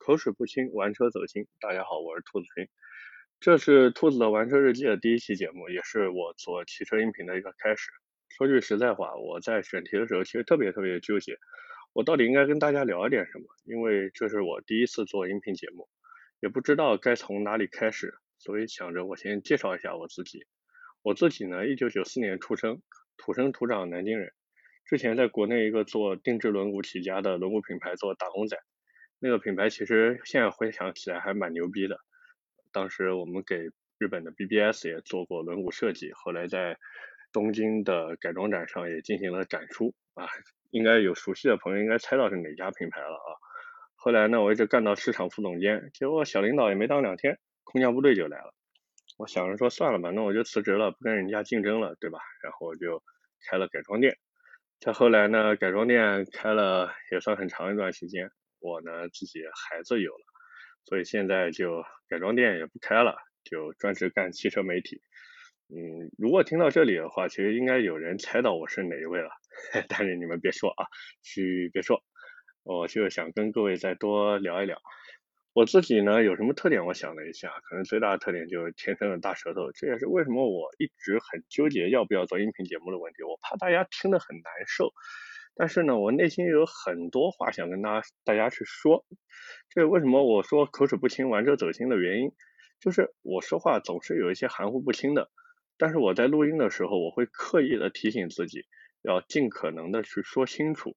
口齿不清，玩车走心。大家好，我是兔子君，这是兔子的玩车日记的第一期节目，也是我做汽车音频的一个开始。说句实在话，我在选题的时候其实特别特别纠结，我到底应该跟大家聊一点什么？因为这是我第一次做音频节目，也不知道该从哪里开始，所以想着我先介绍一下我自己。我自己呢，一九九四年出生，土生土长南京人，之前在国内一个做定制轮毂起家的轮毂品牌做打工仔。那个品牌其实现在回想起来还蛮牛逼的，当时我们给日本的 BBS 也做过轮毂设计，后来在东京的改装展上也进行了展出啊，应该有熟悉的朋友应该猜到是哪家品牌了啊。后来呢，我一直干到市场副总监，结果小领导也没当两天，空降部队就来了。我想着说算了吧，那我就辞职了，不跟人家竞争了，对吧？然后我就开了改装店。再后来呢，改装店开了也算很长一段时间。我呢自己孩子有了，所以现在就改装店也不开了，就专职干汽车媒体。嗯，如果听到这里的话，其实应该有人猜到我是哪一位了，但是你们别说啊，嘘，别说，我就想跟各位再多聊一聊。我自己呢有什么特点？我想了一下，可能最大的特点就是天生的大舌头，这也是为什么我一直很纠结要不要做音频节目的问题。我怕大家听得很难受。但是呢，我内心有很多话想跟大家大家去说。这为什么我说口齿不清、玩车走心的原因，就是我说话总是有一些含糊不清的。但是我在录音的时候，我会刻意的提醒自己，要尽可能的去说清楚。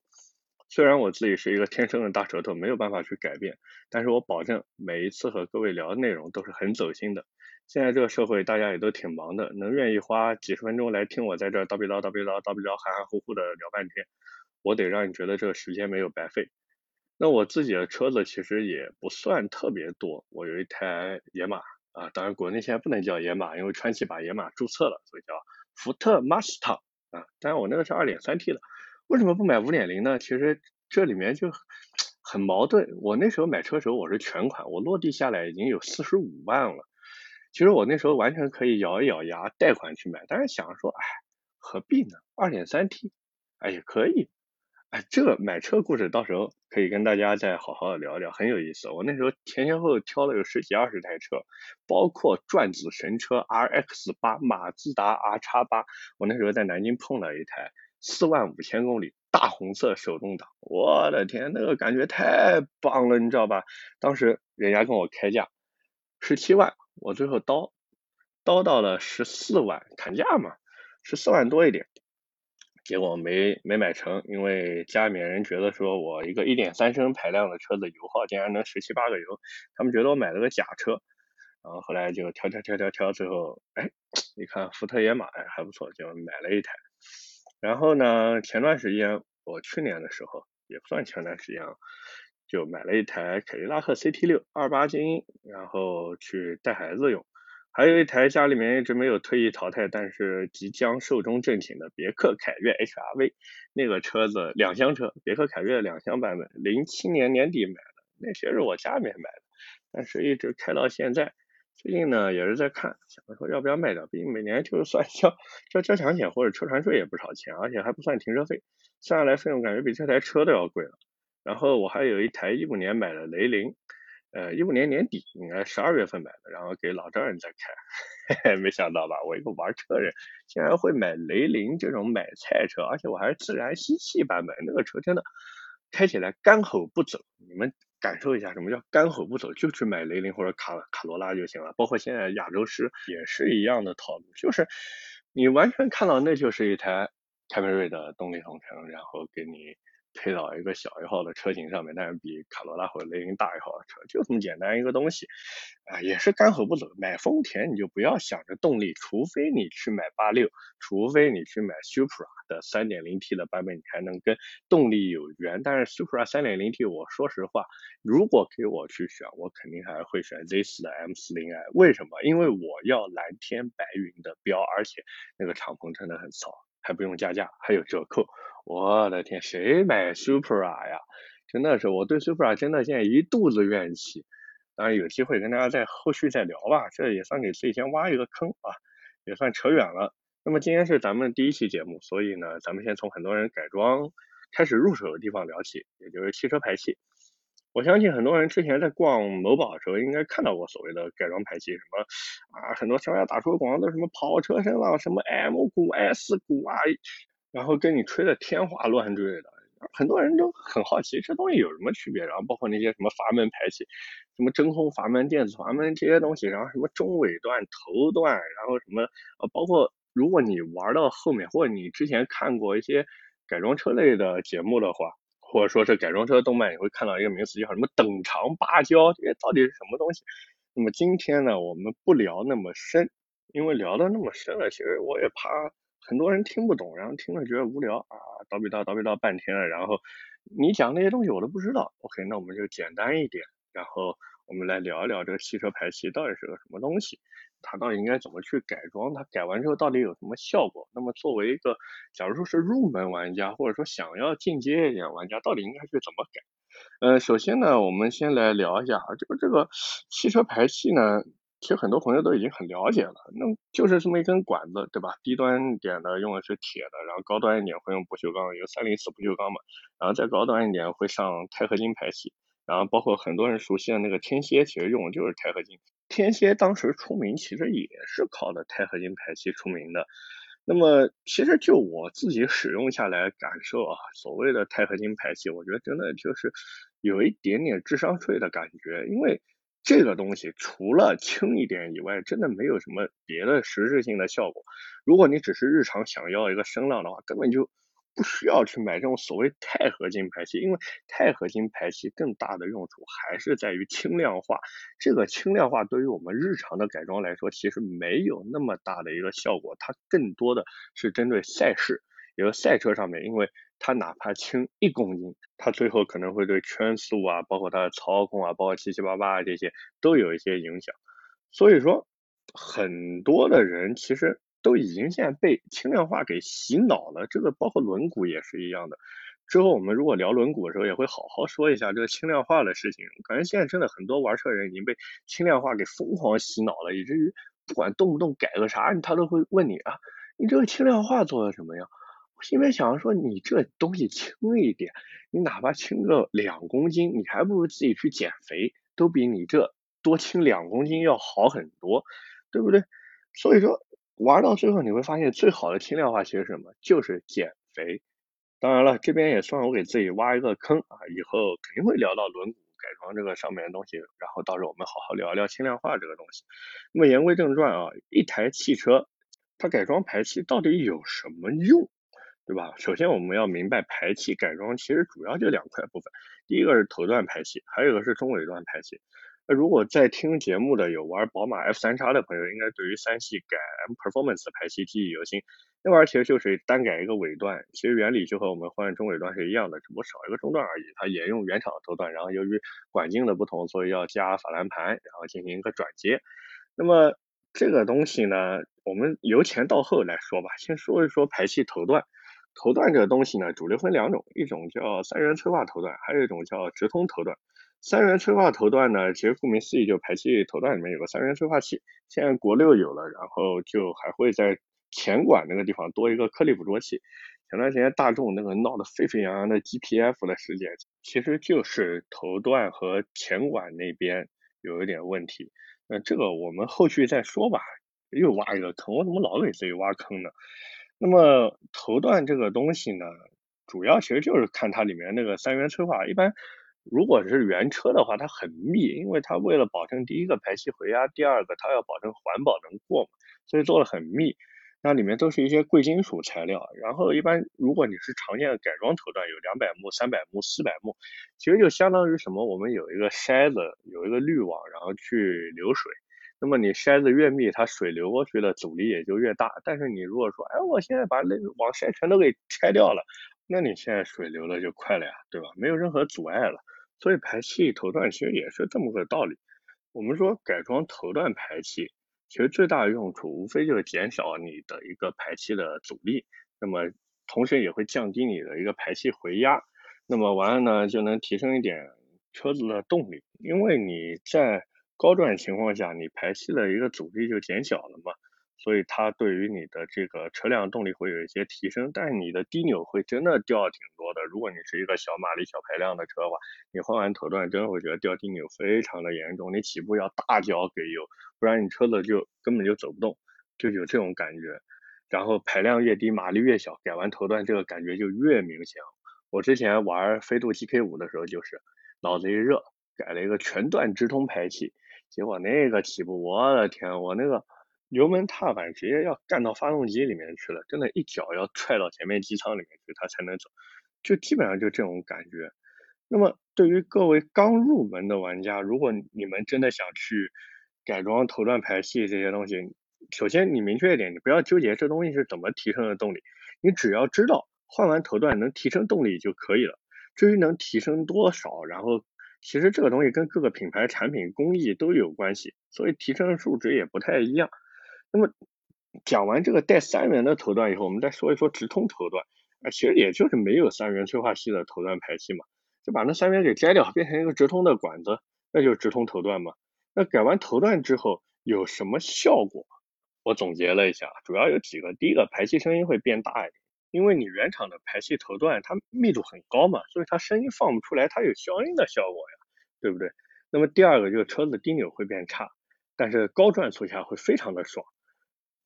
虽然我自己是一个天生的大舌头，没有办法去改变，但是我保证每一次和各位聊的内容都是很走心的。现在这个社会大家也都挺忙的，能愿意花几十分钟来听我在这叨逼叨叨逼叨叨逼叨含含糊糊的聊半天。我得让你觉得这个时间没有白费。那我自己的车子其实也不算特别多，我有一台野马啊，当然国内现在不能叫野马，因为川崎把野马注册了，所以叫福特 Mustang 啊。当然我那个是二点三 T 的，为什么不买五点零呢？其实这里面就很矛盾。我那时候买车时候我是全款，我落地下来已经有四十五万了。其实我那时候完全可以咬一咬牙贷款去买，但是想说，哎，何必呢？二点三 T，哎也可以。哎，这个买车故事到时候可以跟大家再好好的聊聊，很有意思。我那时候前前后后挑了有十几二十台车，包括转子神车 RX 八、马自达 R 叉八。我那时候在南京碰了一台四万五千公里大红色手动挡，我的天，那个感觉太棒了，你知道吧？当时人家跟我开价十七万，我最后叨叨到了十四万，砍价嘛，十四万多一点。结果没没买成，因为家里面人觉得说我一个一点三升排量的车子油耗竟然能十七八个油，他们觉得我买了个假车，然后后来就挑挑挑挑挑，最后哎，一看福特野马哎还不错，就买了一台。然后呢，前段时间我去年的时候也不算前段时间啊，就买了一台凯迪拉克 CT 六二八精英，然后去带孩子用。还有一台家里面一直没有特意淘汰，但是即将寿终正寝的别克凯越 HRV，那个车子两厢车，别克凯越两厢版本，零七年年底买的，那些是我家里面买的，但是一直开到现在。最近呢也是在看，想着说要不要卖掉，毕竟每年就是 算交交交强险或者车船税也不少钱，而且还不算停车费，算下来费用感觉比这台车都要贵了。然后我还有一台一五年买的雷凌。呃，一五年年底应该十二月份买的，然后给老丈人在开，嘿嘿，没想到吧？我一个玩车人，竟然会买雷凌这种买菜车，而且我还是自然吸气版本，那个车真的开起来干吼不走。你们感受一下什么叫干吼不走，就去买雷凌或者卡卡罗拉就行了。包括现在亚洲狮也是一样的套路，就是你完全看到那就是一台凯美瑞的动力总成，然后给你。配到一个小一号的车型上面，但是比卡罗拉或者雷凌大一号的车，就这么简单一个东西，啊，也是干吼不走。买丰田你就不要想着动力，除非你去买八六，除非你去买 Supra 的三点零 T 的版本，你才能跟动力有缘。但是 Supra 三点零 T，我说实话，如果给我去选，我肯定还会选 Z 四的 M 四零 i。为什么？因为我要蓝天白云的标，而且那个敞篷真的很骚，还不用加价，还有折扣。我的天，谁买 Supra 呀？真的是我对 Supra 真的现在一肚子怨气。当然有机会跟大家在后续再聊吧，这也算给自己先挖一个坑啊，也算扯远了。那么今天是咱们第一期节目，所以呢，咱们先从很多人改装开始入手的地方聊起，也就是汽车排气。我相信很多人之前在逛某宝的时候，应该看到过所谓的改装排气，什么啊，很多商家打出的广告都，什么跑车声了，什么 M 股、S 股啊，然后跟你吹的天花乱坠的，很多人都很好奇这东西有什么区别，然后包括那些什么阀门排气，什么真空阀门、电子阀门这些东西，然后什么中尾段、头段，然后什么呃，包括如果你玩到后面，或者你之前看过一些改装车类的节目的话。或者说是改装车动漫，你会看到一个名词叫什么“等长芭蕉”，这些到底是什么东西？那么今天呢，我们不聊那么深，因为聊的那么深了，其实我也怕很多人听不懂，然后听了觉得无聊啊，叨逼叨叨逼叨半天了，然后你讲那些东西我都不知道。OK，那我们就简单一点，然后我们来聊一聊这个汽车排气到底是个什么东西。它到底应该怎么去改装？它改完之后到底有什么效果？那么作为一个，假如说是入门玩家，或者说想要进阶一点玩家，到底应该去怎么改？呃，首先呢，我们先来聊一下啊，就是这个汽车排气呢，其实很多朋友都已经很了解了，那就是这么一根管子，对吧？低端一点的用的是铁的，然后高端一点会用不锈钢，有三零四不锈钢嘛，然后再高端一点会上钛合金排气，然后包括很多人熟悉的那个天蝎，其实用的就是钛合金。天蝎当时出名，其实也是靠的钛合金排气出名的。那么，其实就我自己使用下来感受啊，所谓的钛合金排气，我觉得真的就是有一点点智商税的感觉。因为这个东西除了轻一点以外，真的没有什么别的实质性的效果。如果你只是日常想要一个声浪的话，根本就。不需要去买这种所谓钛合金排气，因为钛合金排气更大的用处还是在于轻量化。这个轻量化对于我们日常的改装来说，其实没有那么大的一个效果，它更多的是针对赛事，也就赛车上面，因为它哪怕轻一公斤，它最后可能会对圈速啊，包括它的操控啊，包括七七八八啊这些都有一些影响。所以说，很多的人其实。都已经现在被轻量化给洗脑了，这个包括轮毂也是一样的。之后我们如果聊轮毂的时候，也会好好说一下这个轻量化的事情。感觉现在真的很多玩车人已经被轻量化给疯狂洗脑了，以至于不管动不动改个啥，他都会问你啊，你这个轻量化做的什么样？我心里面想着说，你这东西轻一点，你哪怕轻个两公斤，你还不如自己去减肥，都比你这多轻两公斤要好很多，对不对？所以说。玩到最后你会发现，最好的轻量化其实什么？就是减肥。当然了，这边也算我给自己挖一个坑啊，以后肯定会聊到轮毂改装这个上面的东西，然后到时候我们好好聊一聊轻量化这个东西。那么言归正传啊，一台汽车它改装排气到底有什么用，对吧？首先我们要明白排气改装其实主要就两块部分，第一个是头段排气，还有一个是中尾段排气。那如果在听节目的有玩宝马 F 三叉的朋友，应该对于三系改 M Performance 排气记忆犹新。那玩意儿其实就是单改一个尾段，其实原理就和我们换中尾段是一样的，只不过少一个中段而已。它也用原厂的头段，然后由于管径的不同，所以要加法兰盘，然后进行一个转接。那么这个东西呢，我们由前到后来说吧，先说一说排气头段。头段这个东西呢，主流分两种，一种叫三元催化头段，还有一种叫直通头段。三元催化头段呢，其实顾名思义，就排气头段里面有个三元催化器。现在国六有了，然后就还会在前管那个地方多一个颗粒捕捉器。前段时间大众那个闹得沸沸扬扬的 GPF 的事件，其实就是头段和前管那边有一点问题。那这个我们后续再说吧。又挖一个坑，我怎么老给自己挖坑呢？那么头段这个东西呢，主要其实就是看它里面那个三元催化，一般。如果是原车的话，它很密，因为它为了保证第一个排气回压，第二个它要保证环保能过嘛，所以做的很密。那里面都是一些贵金属材料。然后一般如果你是常见的改装头段，有两百目、三百目、四百目，其实就相当于什么？我们有一个筛子，有一个滤网，然后去流水。那么你筛子越密，它水流过去的阻力也就越大。但是你如果说，哎，我现在把那个网筛全都给拆掉了，那你现在水流的就快了呀，对吧？没有任何阻碍了。所以排气头段其实也是这么个道理。我们说改装头段排气，其实最大的用处无非就是减少你的一个排气的阻力，那么同时也会降低你的一个排气回压，那么完了呢就能提升一点车子的动力，因为你在高转情况下，你排气的一个阻力就减小了嘛，所以它对于你的这个车辆动力会有一些提升，但是你的低扭会真的掉挺多的。如果你是一个小马力、小排量的车的话，你换完头段真的会觉得掉低扭非常的严重，你起步要大脚给油，不然你车子就根本就走不动，就有这种感觉。然后排量越低，马力越小，改完头段这个感觉就越明显。我之前玩飞度 GK 五的时候，就是脑子一热，改了一个全段直通排气，结果那个起步，我的天，我那个。油门踏板直接要干到发动机里面去了，真的，一脚要踹到前面机舱里面去，它才能走，就基本上就这种感觉。那么对于各位刚入门的玩家，如果你们真的想去改装头段排气这些东西，首先你明确一点，你不要纠结这东西是怎么提升的动力，你只要知道换完头段能提升动力就可以了。至于能提升多少，然后其实这个东西跟各个品牌产品工艺都有关系，所以提升的数值也不太一样。那么讲完这个带三元的头段以后，我们再说一说直通头段。啊，其实也就是没有三元催化器的头段排气嘛，就把那三元给摘掉，变成一个直通的管子，那就是直通头段嘛。那改完头段之后有什么效果？我总结了一下，主要有几个。第一个，排气声音会变大一点，因为你原厂的排气头段它密度很高嘛，所以它声音放不出来，它有消音的效果呀，对不对？那么第二个就是车子低扭会变差，但是高转速下会非常的爽。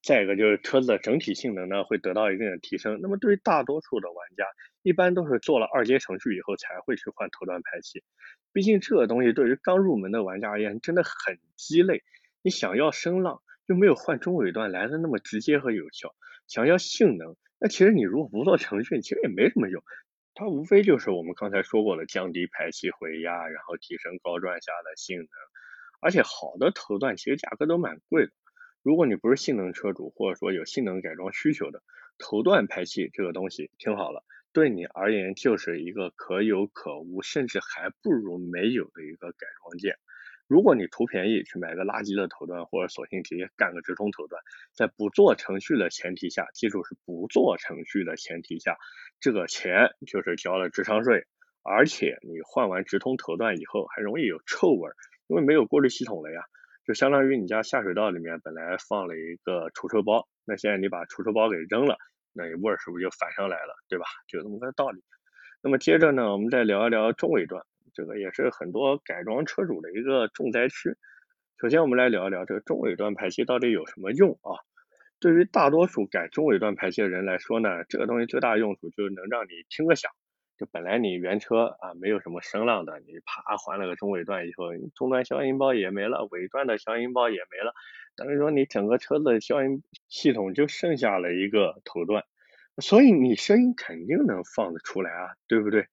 再一个就是车子的整体性能呢会得到一定的提升。那么对于大多数的玩家，一般都是做了二阶程序以后才会去换头段排气。毕竟这个东西对于刚入门的玩家而言真的很鸡肋。你想要声浪，又没有换中尾段来的那么直接和有效。想要性能，那其实你如果不做程序，其实也没什么用。它无非就是我们刚才说过的降低排气回压，然后提升高转下的性能。而且好的头段其实价格都蛮贵的。如果你不是性能车主，或者说有性能改装需求的，头段排气这个东西听好了，对你而言就是一个可有可无，甚至还不如没有的一个改装件。如果你图便宜去买个垃圾的头段，或者索性直接干个直通头段，在不做程序的前提下，记住是不做程序的前提下，这个钱就是交了智商税，而且你换完直通头段以后还容易有臭味，因为没有过滤系统了呀。就相当于你家下水道里面本来放了一个除臭包，那现在你把除臭包给扔了，那味儿是不是就反上来了，对吧？就这么个道理。那么接着呢，我们再聊一聊中尾段，这个也是很多改装车主的一个重灾区。首先我们来聊一聊这个中尾段排气到底有什么用啊？对于大多数改中尾段排气的人来说呢，这个东西最大的用处就是能让你听个响。就本来你原车啊没有什么声浪的，你啪换了个中尾段以后，中段消音包也没了，尾段的消音包也没了，等于说你整个车子的消音系统就剩下了一个头段，所以你声音肯定能放得出来啊，对不对？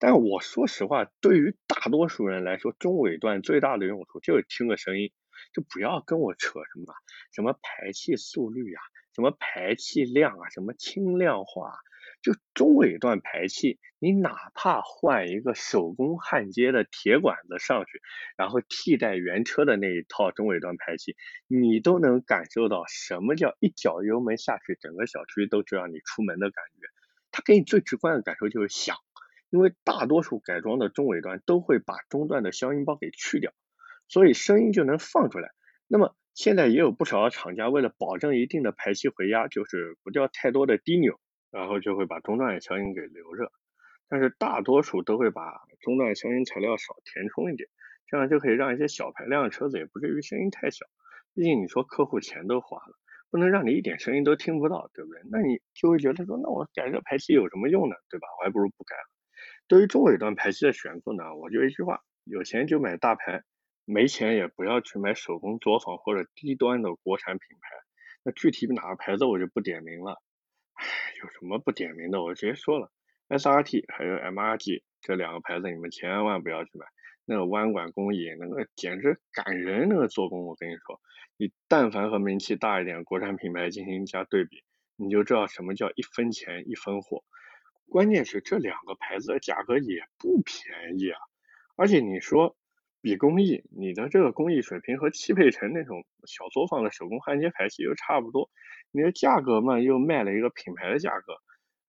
但我说实话，对于大多数人来说，中尾段最大的用处就是听个声音，就不要跟我扯什么什么排气速率啊，什么排气量啊，什么轻量化。就中尾段排气，你哪怕换一个手工焊接的铁管子上去，然后替代原车的那一套中尾段排气，你都能感受到什么叫一脚油门下去，整个小区都知道你出门的感觉。它给你最直观的感受就是响，因为大多数改装的中尾段都会把中段的消音包给去掉，所以声音就能放出来。那么现在也有不少厂家为了保证一定的排气回压，就是不掉太多的低扭。然后就会把中段的消音给留着，但是大多数都会把中段消音材料少填充一点，这样就可以让一些小排量的车子也不至于声音太小。毕竟你说客户钱都花了，不能让你一点声音都听不到，对不对？那你就会觉得说，那我改这排气有什么用呢？对吧？我还不如不改了。对于中尾段排气的选购呢，我就一句话：有钱就买大牌，没钱也不要去买手工作坊或者低端的国产品牌。那具体哪个牌子我就不点名了。有什么不点名的？我直接说了，SRT 还有 MRG 这两个牌子，你们千万不要去买。那个弯管工艺，那个简直感人，那个做工，我跟你说，你但凡和名气大一点国产品牌进行一下对比，你就知道什么叫一分钱一分货。关键是这两个牌子的价格也不便宜啊，而且你说。比工艺，你的这个工艺水平和汽配城那种小作坊的手工焊接排气又差不多，你的价格嘛又卖了一个品牌的价格，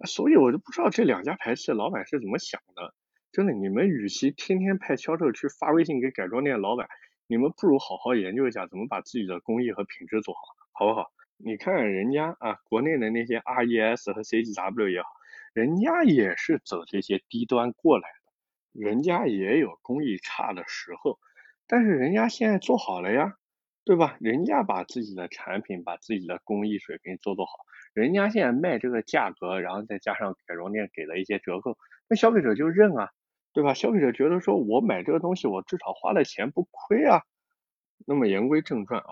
所以我就不知道这两家排气老板是怎么想的。真的，你们与其天天派销售去发微信给改装店老板，你们不如好好研究一下怎么把自己的工艺和品质做好，好不好？你看看人家啊，国内的那些 RES 和 CGW 也好，人家也是走这些低端过来，人家也有工艺差的时候，但是人家现在做好了呀，对吧？人家把自己的产品、把自己的工艺水平做做好，人家现在卖这个价格，然后再加上改装店给了一些折扣，那消费者就认啊，对吧？消费者觉得说我买这个东西，我至少花了钱不亏啊。那么言归正传啊。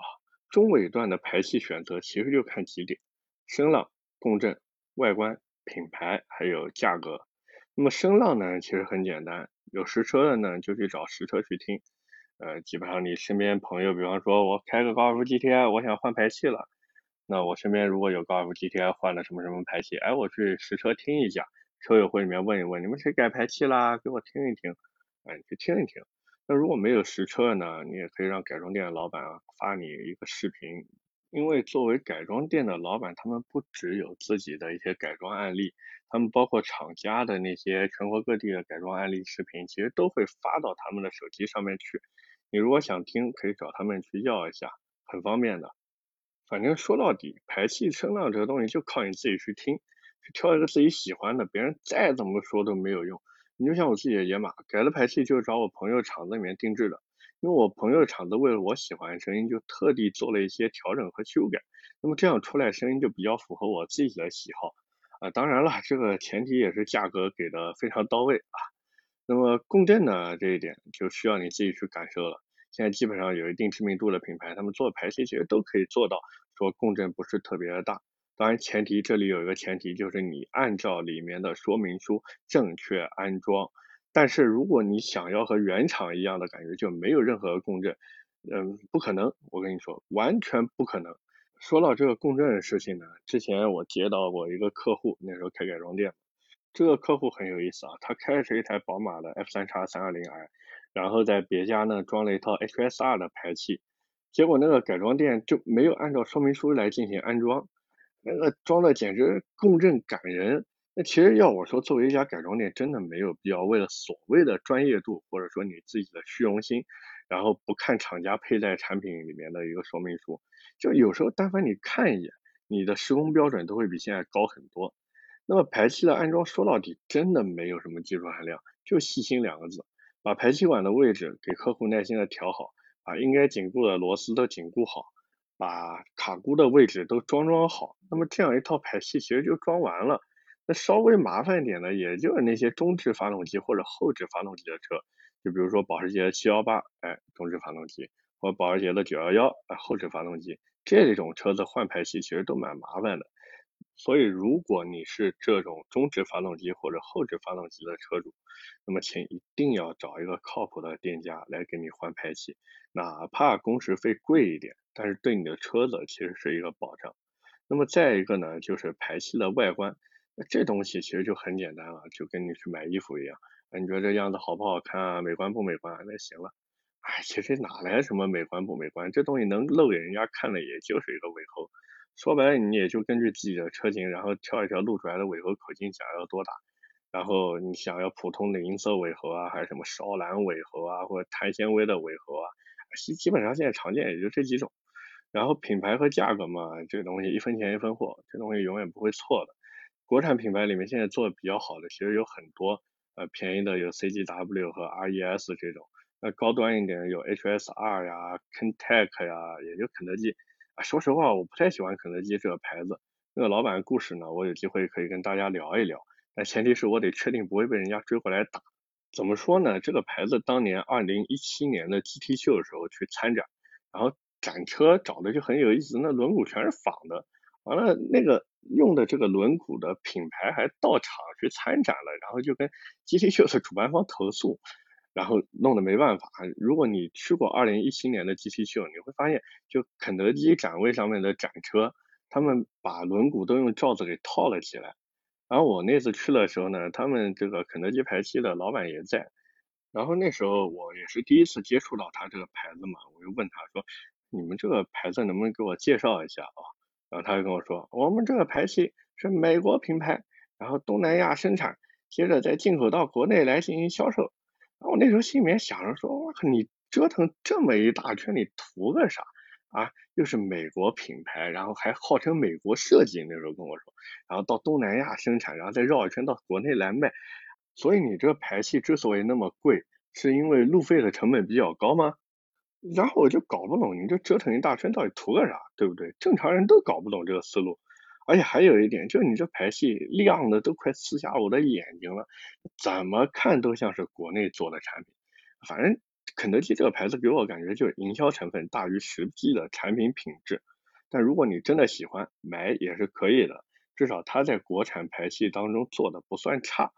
中尾段的排气选择其实就看几点：声浪、共振、外观、品牌，还有价格。那么声浪呢，其实很简单，有实车的呢就去找实车去听。呃，基本上你身边朋友，比方说我开个高尔夫 GTI，我想换排气了，那我身边如果有高尔夫 GTI 换了什么什么排气，哎，我去实车听一下，车友会里面问一问，你们谁改排气啦？给我听一听，哎，你去听一听。那如果没有实车呢，你也可以让改装店的老板啊发你一个视频，因为作为改装店的老板，他们不只有自己的一些改装案例，他们包括厂家的那些全国各地的改装案例视频，其实都会发到他们的手机上面去。你如果想听，可以找他们去要一下，很方便的。反正说到底，排气声浪这个东西就靠你自己去听，去挑一个自己喜欢的，别人再怎么说都没有用。你就像我自己的野马改了排气，就找我朋友厂子里面定制的，因为我朋友的厂子为了我喜欢的声音，就特地做了一些调整和修改，那么这样出来声音就比较符合我自己的喜好啊。当然了，这个前提也是价格给的非常到位啊。那么共振呢这一点就需要你自己去感受了。现在基本上有一定知名度的品牌，他们做排气其实都可以做到说共振不是特别的大。当然，前提这里有一个前提，就是你按照里面的说明书正确安装。但是如果你想要和原厂一样的感觉，就没有任何共振，嗯，不可能。我跟你说，完全不可能。说到这个共振的事情呢，之前我接到过一个客户，那时候开改装店，这个客户很有意思啊，他开的是一台宝马的 F 三叉三二零 i，然后在别家呢装了一套 HSR 的排气，结果那个改装店就没有按照说明书来进行安装。那个装的简直共振感人。那其实要我说，作为一家改装店，真的没有必要为了所谓的专业度，或者说你自己的虚荣心，然后不看厂家配在产品里面的一个说明书。就有时候，但凡你看一眼，你的施工标准都会比现在高很多。那么排气的安装说到底，真的没有什么技术含量，就细心两个字，把排气管的位置给客户耐心的调好，把应该紧固的螺丝都紧固好。把卡箍的位置都装装好，那么这样一套排气其实就装完了。稍微麻烦一点的，也就是那些中置发动机或者后置发动机的车，就比如说保时捷七幺八，哎，中置发动机，或保时捷的九幺幺，哎，后置发动机，这种车子换排气其实都蛮麻烦的。所以如果你是这种中置发动机或者后置发动机的车主，那么请一定要找一个靠谱的店家来给你换排气，哪怕工时费贵一点。但是对你的车子其实是一个保障。那么再一个呢，就是排气的外观，这东西其实就很简单了，就跟你去买衣服一样，你觉得这样子好不好看啊，美观不美观？那行了，哎，其实哪来什么美观不美观？这东西能露给人家看的，也就是一个尾喉。说白了，你也就根据自己的车型，然后挑一条露出来的尾喉口径，想要多大，然后你想要普通的银色尾喉啊，还是什么烧蓝尾喉啊，或者碳纤维的尾喉啊，基基本上现在常见也就这几种。然后品牌和价格嘛，这个东西一分钱一分货，这东西永远不会错的。国产品牌里面现在做的比较好的，其实有很多，呃，便宜的有 CGW 和 RES 这种，那高端一点有 HSR 呀、Kentec 呀，也就肯德基。啊，说实话，我不太喜欢肯德基这个牌子。那个老板故事呢，我有机会可以跟大家聊一聊。但前提是我得确定不会被人家追回来打。怎么说呢？这个牌子当年二零一七年的 GT 秀的时候去参展，然后。展车找的就很有意思，那轮毂全是仿的，完了那个用的这个轮毂的品牌还到场去参展了，然后就跟 GT 秀的主办方投诉，然后弄得没办法。如果你去过二零一七年的 GT 秀，你会发现，就肯德基展位上面的展车，他们把轮毂都用罩子给套了起来。然后我那次去的时候呢，他们这个肯德基排气的老板也在，然后那时候我也是第一次接触到他这个牌子嘛，我就问他说。你们这个牌子能不能给我介绍一下啊？然后他就跟我说，我们这个排气是美国品牌，然后东南亚生产，接着再进口到国内来进行销售。然后我那时候心里面想着说，我靠，你折腾这么一大圈，你图个啥？啊，又是美国品牌，然后还号称美国设计，那时候跟我说，然后到东南亚生产，然后再绕一圈到国内来卖，所以你这个排气之所以那么贵，是因为路费的成本比较高吗？然后我就搞不懂，你这折腾一大圈到底图个啥，对不对？正常人都搞不懂这个思路。而且还有一点，就是你这排气亮的都快刺瞎我的眼睛了，怎么看都像是国内做的产品。反正肯德基这个牌子给我感觉就是营销成分大于实际的产品品质。但如果你真的喜欢买也是可以的，至少它在国产排气当中做的不算差。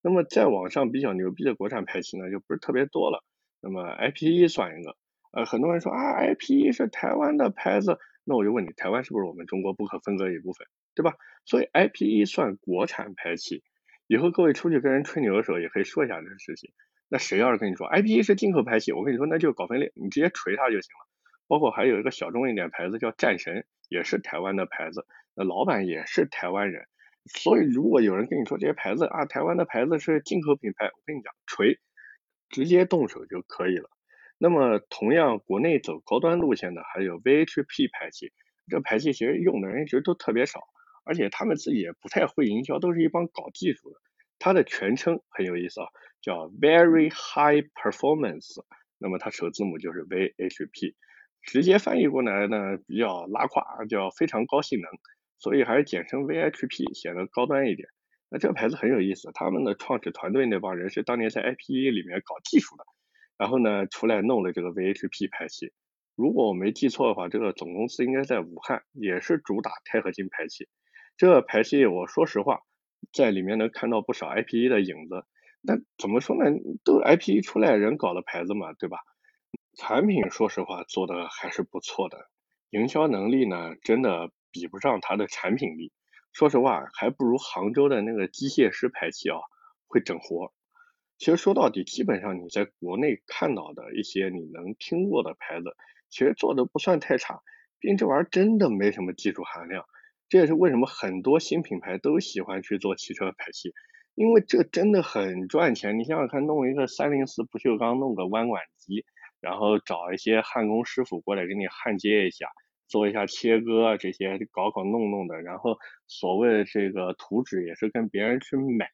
那么再往上比较牛逼的国产排气呢，就不是特别多了。那么 IPE 算一个。呃，很多人说啊，IPE 是台湾的牌子，那我就问你，台湾是不是我们中国不可分割一部分，对吧？所以 IPE 算国产排气，以后各位出去跟人吹牛的时候，也可以说一下这个事情。那谁要是跟你说 IPE 是进口排气，我跟你说那就搞分裂，你直接锤他就行了。包括还有一个小众一点牌子叫战神，也是台湾的牌子，那老板也是台湾人。所以如果有人跟你说这些牌子啊，台湾的牌子是进口品牌，我跟你讲锤，直接动手就可以了。那么，同样国内走高端路线的还有 VHP 排气，这排气其实用的人其实都特别少，而且他们自己也不太会营销，都是一帮搞技术的。它的全称很有意思啊，叫 Very High Performance，那么它首字母就是 VHP，直接翻译过来呢比较拉胯，叫非常高性能，所以还是简称 VHP 显得高端一点。那这个牌子很有意思，他们的创始团队那帮人是当年在 IPE 里面搞技术的。然后呢，出来弄了这个 VHP 排气。如果我没记错的话，这个总公司应该在武汉，也是主打钛合金排气。这个排气，我说实话，在里面能看到不少 IPE 的影子。那怎么说呢？都 IPE 出来人搞的牌子嘛，对吧？产品说实话做的还是不错的，营销能力呢，真的比不上它的产品力。说实话，还不如杭州的那个机械师排气啊，会整活。其实说到底，基本上你在国内看到的一些你能听过的牌子，其实做的不算太差。毕竟这玩意儿真的没什么技术含量，这也是为什么很多新品牌都喜欢去做汽车排气，因为这真的很赚钱。你想想看，弄一个三零四不锈钢，弄个弯管机，然后找一些焊工师傅过来给你焊接一下，做一下切割啊这些搞搞弄弄的，然后所谓的这个图纸也是跟别人去买。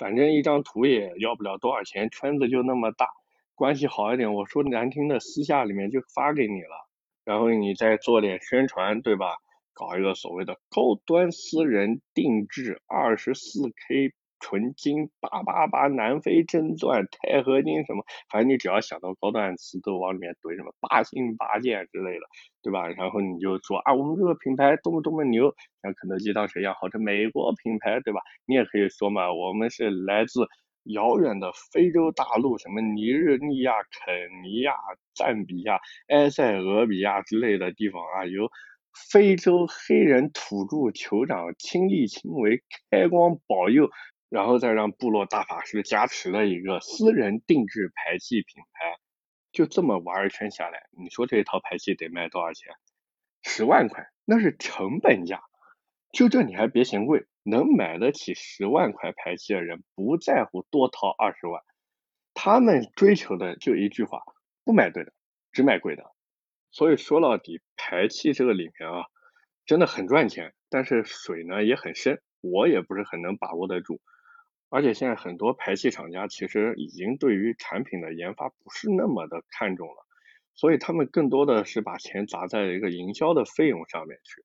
反正一张图也要不了多少钱，圈子就那么大，关系好一点，我说难听的，私下里面就发给你了，然后你再做点宣传，对吧？搞一个所谓的高端私人定制二十四 K。纯金八八八南非真钻钛合金什么，反正你只要想到高端词都往里面怼什么八星八件之类的，对吧？然后你就说啊，我们这个品牌多么多么牛，像肯德基当时一样号称美国品牌，对吧？你也可以说嘛，我们是来自遥远的非洲大陆，什么尼日利亚、肯尼亚、赞比亚、埃塞俄比亚之类的地方啊，由非洲黑人土著酋长亲力亲为开光保佑。然后再让部落大法师加持的一个私人定制排气品牌，就这么玩一圈下来，你说这一套排气得卖多少钱？十万块，那是成本价。就这你还别嫌贵，能买得起十万块排气的人不在乎多掏二十万，他们追求的就一句话：不买对的，只买贵的。所以说到底，排气这个里面啊，真的很赚钱，但是水呢也很深，我也不是很能把握得住。而且现在很多排气厂家其实已经对于产品的研发不是那么的看重了，所以他们更多的是把钱砸在一个营销的费用上面去。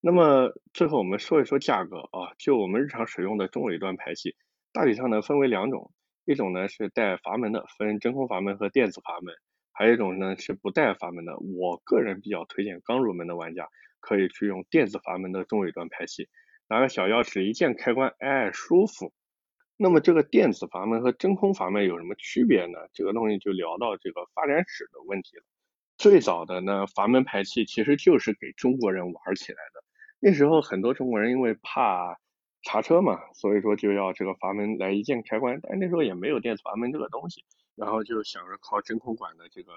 那么最后我们说一说价格啊，就我们日常使用的中尾端排气，大体上呢分为两种，一种呢是带阀门的，分真空阀门和电子阀门，还有一种呢是不带阀门的。我个人比较推荐刚入门的玩家可以去用电子阀门的中尾端排气，拿个小钥匙一键开关，哎，舒服。那么这个电子阀门和真空阀门有什么区别呢？这个东西就聊到这个发展史的问题了。最早的呢，阀门排气其实就是给中国人玩起来的。那时候很多中国人因为怕查车嘛，所以说就要这个阀门来一键开关。但那时候也没有电子阀门这个东西，然后就想着靠真空管的这个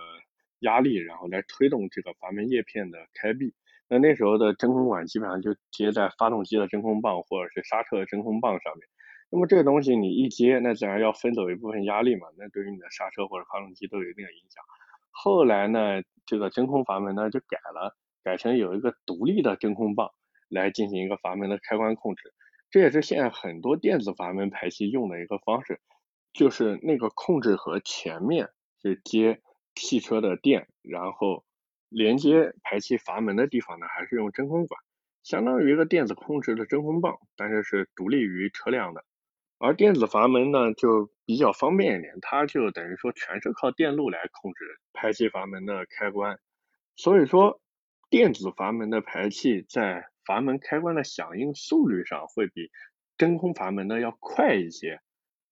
压力，然后来推动这个阀门叶片的开闭。那那时候的真空管基本上就接在发动机的真空棒或者是刹车的真空棒上面。那么这个东西你一接，那自然要分走一部分压力嘛，那对于你的刹车或者发动机都有一定的影响。后来呢，这个真空阀门呢就改了，改成有一个独立的真空棒来进行一个阀门的开关控制。这也是现在很多电子阀门排气用的一个方式，就是那个控制盒前面是接汽车的电，然后连接排气阀门的地方呢还是用真空管，相当于一个电子控制的真空棒，但是是独立于车辆的。而电子阀门呢就比较方便一点，它就等于说全是靠电路来控制排气阀门的开关，所以说电子阀门的排气在阀门开关的响应速率上会比真空阀门的要快一些。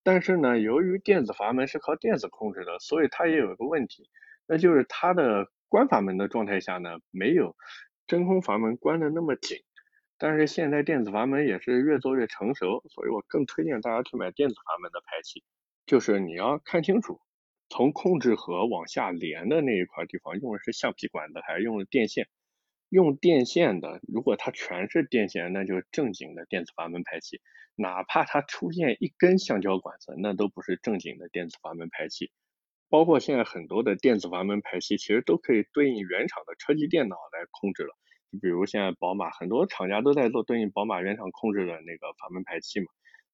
但是呢，由于电子阀门是靠电子控制的，所以它也有一个问题，那就是它的关阀门的状态下呢，没有真空阀门关的那么紧。但是现在电子阀门也是越做越成熟，所以我更推荐大家去买电子阀门的排气。就是你要看清楚，从控制盒往下连的那一块地方用的是橡皮管子还是用的电线？用电线的，如果它全是电线，那就是正经的电子阀门排气。哪怕它出现一根橡胶管子，那都不是正经的电子阀门排气。包括现在很多的电子阀门排气，其实都可以对应原厂的车机电脑来控制了。比如现在宝马很多厂家都在做对应宝马原厂控制的那个阀门排气嘛，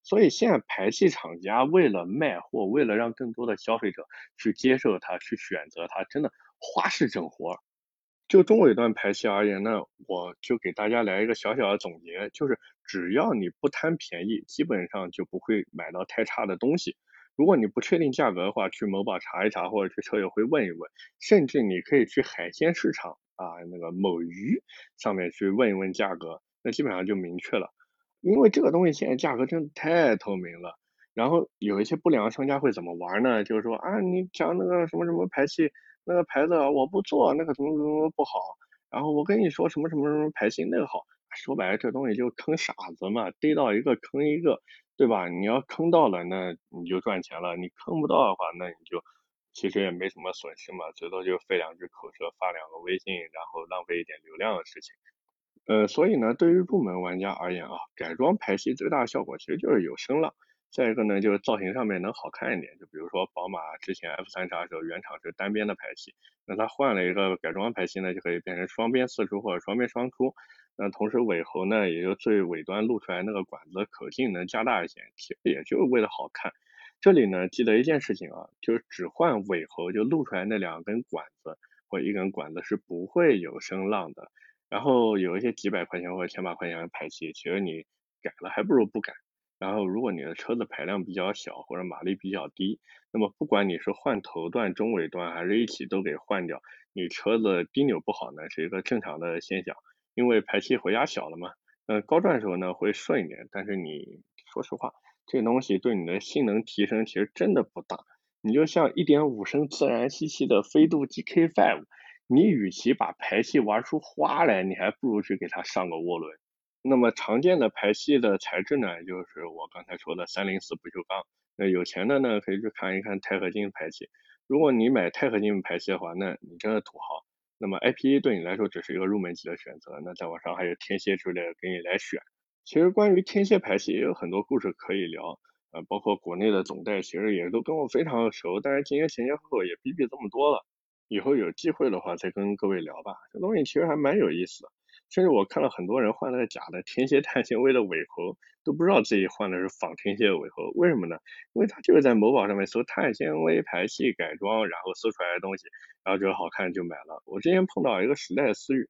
所以现在排气厂家为了卖货，为了让更多的消费者去接受它，去选择它，真的花式整活。就中尾段排气而言呢，我就给大家来一个小小的总结，就是只要你不贪便宜，基本上就不会买到太差的东西。如果你不确定价格的话，去某宝查一查，或者去车友会问一问，甚至你可以去海鲜市场。啊，那个某鱼上面去问一问价格，那基本上就明确了，因为这个东西现在价格真的太透明了。然后有一些不良商家会怎么玩呢？就是说啊，你讲那个什么什么排气那个牌子我不做，那个怎么怎么不好。然后我跟你说什么什么什么排气那个好，说白了这东西就坑傻子嘛，逮到一个坑一个，对吧？你要坑到了，那你就赚钱了；你坑不到的话，那你就。其实也没什么损失嘛，最多就费两句口舌，发两个微信，然后浪费一点流量的事情。呃，所以呢，对于入门玩家而言啊，改装排气最大的效果其实就是有声浪，再一个呢就是造型上面能好看一点。就比如说宝马之前 F 三叉的时候原厂是单边的排气，那它换了一个改装排气呢，就可以变成双边四出或者双边双出。那同时尾喉呢，也就最尾端露出来那个管子口径能加大一些，其实也就是为了好看。这里呢，记得一件事情啊，就是只换尾喉就露出来那两根管子或一根管子是不会有声浪的。然后有一些几百块钱或者千把块钱的排气，其实你改了还不如不改。然后如果你的车子排量比较小或者马力比较低，那么不管你是换头段、中尾段还是一起都给换掉，你车子低扭不好呢是一个正常的现象，因为排气回压小了嘛。嗯，高转的时候呢会顺一点，但是你说实话。这东西对你的性能提升其实真的不大，你就像一点五升自然吸气的飞度 GK5，你与其把排气玩出花来，你还不如去给它上个涡轮。那么常见的排气的材质呢，就是我刚才说的三零四不锈钢。那有钱的呢，可以去看一看钛合金排气。如果你买钛合金排气的话，那你真的土豪。那么 IPA 对你来说只是一个入门级的选择，那在网上还有天蝎之类的给你来选。其实关于天蝎排气也有很多故事可以聊，呃，包括国内的总代其实也都跟我非常的熟，但是今天前前后后也逼逼这么多了，以后有机会的话再跟各位聊吧。这东西其实还蛮有意思的，甚至我看了很多人换了个假的天蝎碳纤维的尾喉，都不知道自己换的是仿天蝎的尾喉，为什么呢？因为他就是在某宝上面搜碳纤维排气改装，然后搜出来的东西，然后觉得好看就买了。我之前碰到一个时代的思域，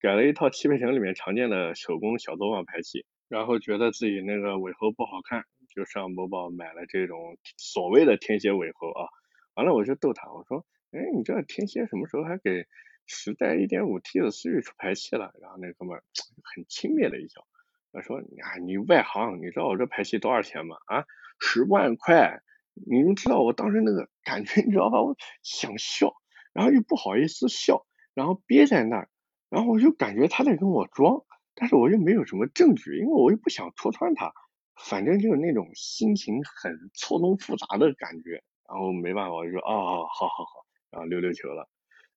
改了一套汽配城里面常见的手工小作坊排气。然后觉得自己那个尾喉不好看，就上某宝买了这种所谓的天蝎尾喉啊。完了我就逗他，我说，哎，你这天蝎什么时候还给十代一点五 T 的思域出排气了？然后那哥们很轻蔑的一笑，他说，啊，你外行，你知道我这排气多少钱吗？啊，十万块。你们知道我当时那个感觉，你知道吧？我想笑，然后又不好意思笑，然后憋在那儿，然后我就感觉他在跟我装。但是我又没有什么证据，因为我又不想戳穿他，反正就是那种心情很错综复杂的感觉，然后没办法，我就说啊，好好好，然后溜溜球了。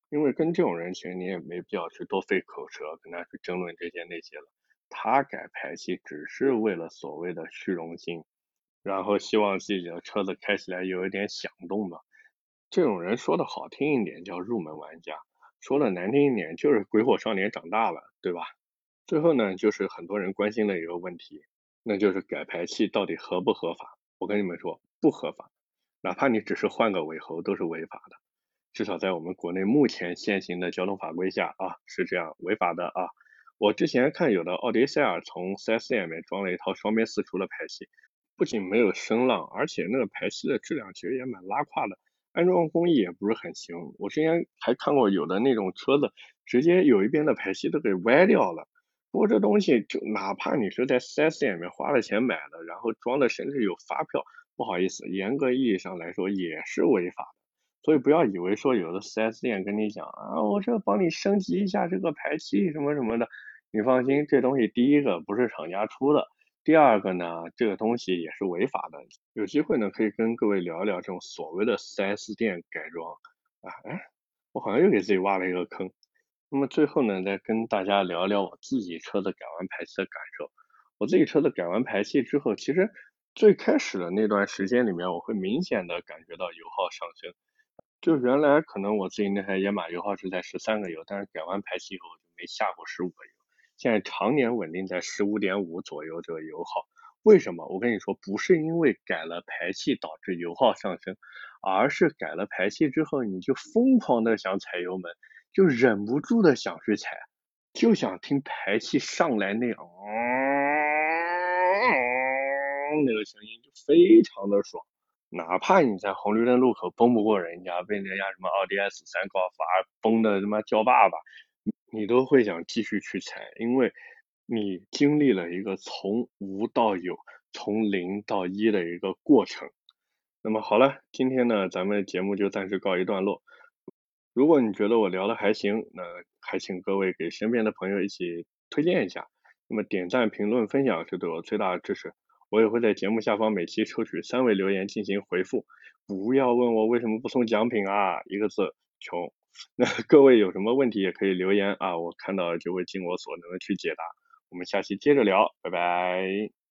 因为跟这种人，其实你也没必要去多费口舌跟他去争论这些那些了。他改排气只是为了所谓的虚荣心，然后希望自己的车子开起来有一点响动嘛。这种人说的好听一点叫入门玩家。说的难听一点，就是鬼火少年长大了，对吧？最后呢，就是很多人关心的一个问题，那就是改排气到底合不合法？我跟你们说，不合法，哪怕你只是换个尾喉都是违法的，至少在我们国内目前现行的交通法规下啊，是这样违法的啊。我之前看有的奥迪 A 二从 4S 店里面装了一套双边四出的排气，不仅没有声浪，而且那个排气的质量其实也蛮拉胯的。安装工艺也不是很行，我之前还看过有的那种车子，直接有一边的排气都给歪掉了。不过这东西就哪怕你是在 4S 店里面花了钱买的，然后装的甚至有发票，不好意思，严格意义上来说也是违法的。所以不要以为说有的 4S 店跟你讲啊，我这帮你升级一下这个排气什么什么的，你放心，这东西第一个不是厂家出的。第二个呢，这个东西也是违法的。有机会呢，可以跟各位聊一聊这种所谓的 4S 店改装啊。哎，我好像又给自己挖了一个坑。那么最后呢，再跟大家聊聊我自己车子改完排气的感受。我自己车子改完排气之后，其实最开始的那段时间里面，我会明显的感觉到油耗上升。就原来可能我自己那台野马油耗是在十三个油，但是改完排气以后就没下过十五个油。现在常年稳定在十五点五左右这个油耗，为什么？我跟你说，不是因为改了排气导致油耗上升，而是改了排气之后，你就疯狂的想踩油门，就忍不住的想去踩，就想听排气上来那，嗯，那个声音就非常的爽，哪怕你在红绿灯路口崩不过人家，被人家什么奥迪 S 三高尔夫崩的他妈叫爸爸。你都会想继续去踩，因为你经历了一个从无到有、从零到一的一个过程。那么好了，今天呢，咱们节目就暂时告一段落。如果你觉得我聊的还行，那还请各位给身边的朋友一起推荐一下。那么点赞、评论、分享是对我最大的支持。我也会在节目下方每期抽取三位留言进行回复。不要问我为什么不送奖品啊，一个字，穷。那 各位有什么问题也可以留言啊，我看到就会尽我所能的去解答。我们下期接着聊，拜拜。